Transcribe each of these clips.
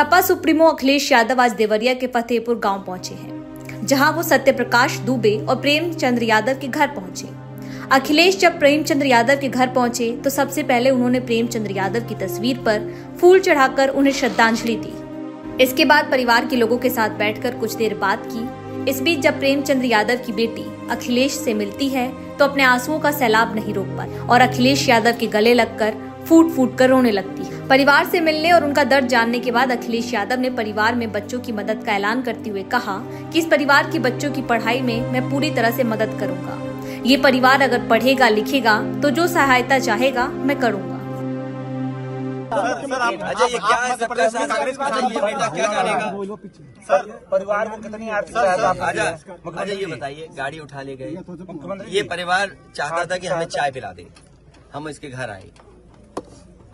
Sapa supremo Akhilesh Yadav आज देवरिया के फतेहपुर गाँव पहुँचे हैं, जहाँ वो सत्यप्रकाश दुबे और प्रेमचंद्र यादव के घर पहुँचे। अखिलेश जब प्रेमचंद्र यादव के घर पहुँचे तो सबसे पहले उन्होंने प्रेमचंद्र यादव की तस्वीर पर फूल चढ़ाकर उन्हें श्रद्धांजलि दी। इसके बाद परिवार के लोगों के साथ बैठकर कुछ देर बात की। इस बीच जब प्रेमचंद्र यादव की बेटी अखिलेश से मिलती है तो अपने आंसुओं का सैलाब नहीं रोक पाई और अखिलेश यादव के गले लगकर फूट फूट कर रोने लगती है। परिवार से मिलने और उनका दर्द जानने के बाद अखिलेश यादव ने परिवार में बच्चों की मदद का ऐलान करते हुए कहा कि इस परिवार के बच्चों की पढ़ाई में मैं पूरी तरह से मदद करूँगा। ये परिवार अगर पढ़ेगा लिखेगा तो जो सहायता चाहेगा मैं करूँगा। अजय ये क्या है सबका साथ? अजय ये बेटा क्या जानेगा सर परिवार को कितनी आर्थिक सहायता आप ये बताइए गाड़ी उठा ले गए ये परिवार चाहता था कि हमें चाय पिला दे। हम इसके घर आए।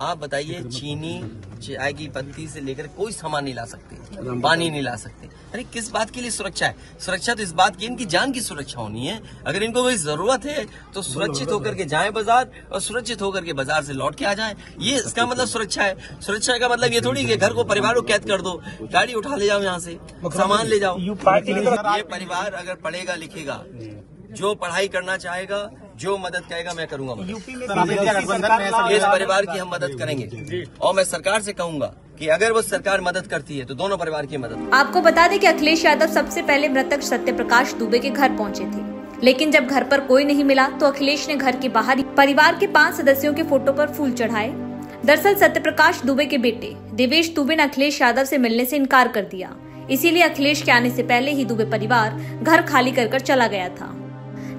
आप बताइए चीनी चाय की पत्ती से लेकर कोई सामान नहीं ला सकते पानी नहीं ला सकते। अरे किस बात के लिए सुरक्षा है? सुरक्षा तो इस बात की इनकी जान की सुरक्षा होनी है। अगर इनको कोई ज़रूरत है तो सुरक्षित होकर के जाए बाज़ार और सुरक्षित होकर के बाज़ार से लौट के आ जाए। ये इसका मतलब सुरक्षा है। सुरक्षा का मतलब ये थोड़ी कि घर को परिवार को कैद कर दो। गाड़ी उठा ले जाओ यहाँ से सामान ले जाओ। ये परिवार अगर पढ़ेगा लिखेगा जो पढ़ाई करना चाहेगा जो मदद कहेगा मैं करूँगा यूपी में इस परिवार की हम मदद करेंगे। और मैं सरकार से कहूँगा कि अगर वो सरकार मदद करती है तो दोनों परिवार की मदद। आपको बता दें कि अखिलेश यादव सबसे पहले मृतक सत्य प्रकाश दुबे के घर पहुँचे थे। लेकिन जब घर पर कोई नहीं मिला तो अखिलेश ने घर के बाहर ही परिवार के पाँच सदस्यों के फ़ोटो पर फूल चढ़ाए। दरअसल सत्यप्रकाश दुबे के बेटे देवेश दुबे ने अखिलेश यादव से मिलने से इनकार कर दिया। इसीलिए अखिलेश के आने से पहले ही दुबे परिवार घर खाली कर कर चला गया था।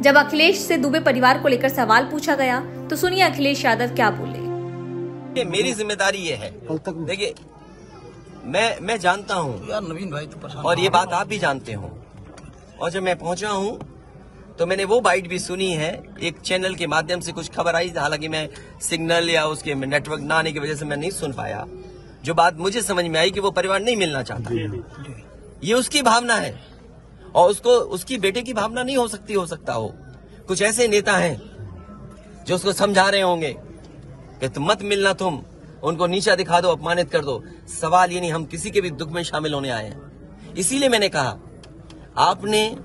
जब अखिलेश से दुबे परिवार को लेकर सवाल पूछा गया तो सुनिए अखिलेश यादव क्या बोले। मेरी ज़िम्मेदारी ये है। देखिए मैं मैं जानता हूँ। यार नवीन भाई तो और ये बात आप भी जानते हो। और जब मैं पहुँचा हूँ तो मैंने वो बाइट भी सुनी है एक चैनल के माध्यम से कुछ खबर आई हालाँकि मैं सिग्नल या उसके नेटवर्क ना आने की वजह से मैं नहीं सुन पाया। जो बात मुझे समझ में आई कि वो परिवार नहीं मिलना चाहता। ये उसकी भावना है। और उसको, उसकी बेटे की भावना नहीं हो सकती, हो सकता हो। कुछ ऐसे नेता हैं जो उसको समझा रहे होंगे कि तुम मत मिलना तुम, उनको नीचा दिखा दो, अपमानित कर दो। सवाल ये नहीं, हम किसी के भी दुख में शामिल होने आए हैं। इसीलिए मैंने कहा, आपने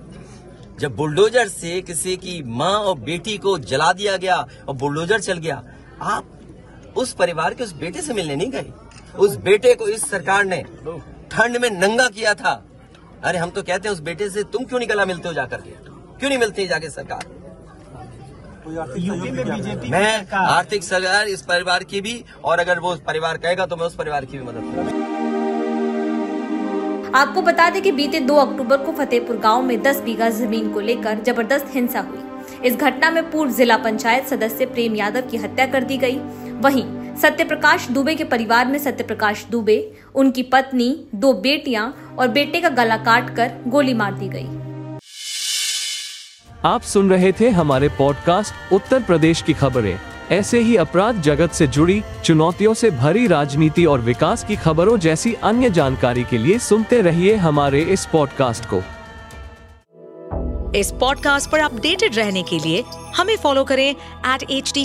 जब बुलडोजर से किसी की माँ और बेटी को जला दिया गया और बुलडोजर चल गया, आप उस परिवार के उस बेटे से मिलने नहीं गए। उस बेटे को इस सरकार ने ठंड में नंगा किया था। अरे हम तो कहते हैं उस बेटे से तुम क्यों निकला मिलते हो जाकर के? क्यों नहीं मिलती जाके सरकार? यूपी में बीजेपी मैं आर्थिक सरकार इस परिवार की भी और अगर वो परिवार कहेगा तो मैं उस परिवार की भी मदद करूँगा। आपको बता दें कि बीते 2 अक्टूबर को फतेहपुर गाँव में 10 बीघा ज़मीन को लेकर ज़बरदस्त हिंसा हुई। इस घटना में पूर्व जिला पंचायत सदस्य प्रेम यादव की हत्या कर दी गई। वहीं सत्यप्रकाश दुबे के परिवार में सत्यप्रकाश दुबे उनकी पत्नी दो बेटियाँ और बेटे का गला काट कर गोली मार दी गई। आप सुन रहे थे हमारे पॉडकास्ट उत्तर प्रदेश की खबरें। ऐसे ही अपराध जगत से जुड़ी चुनौतियों से भरी राजनीति और विकास की खबरों जैसी अन्य जानकारी के लिए सुनते रहिए हमारे इस पॉडकास्ट को। इस पॉडकास्ट पर अपडेटेड रहने के लिए हमें फॉलो करें एट एच डी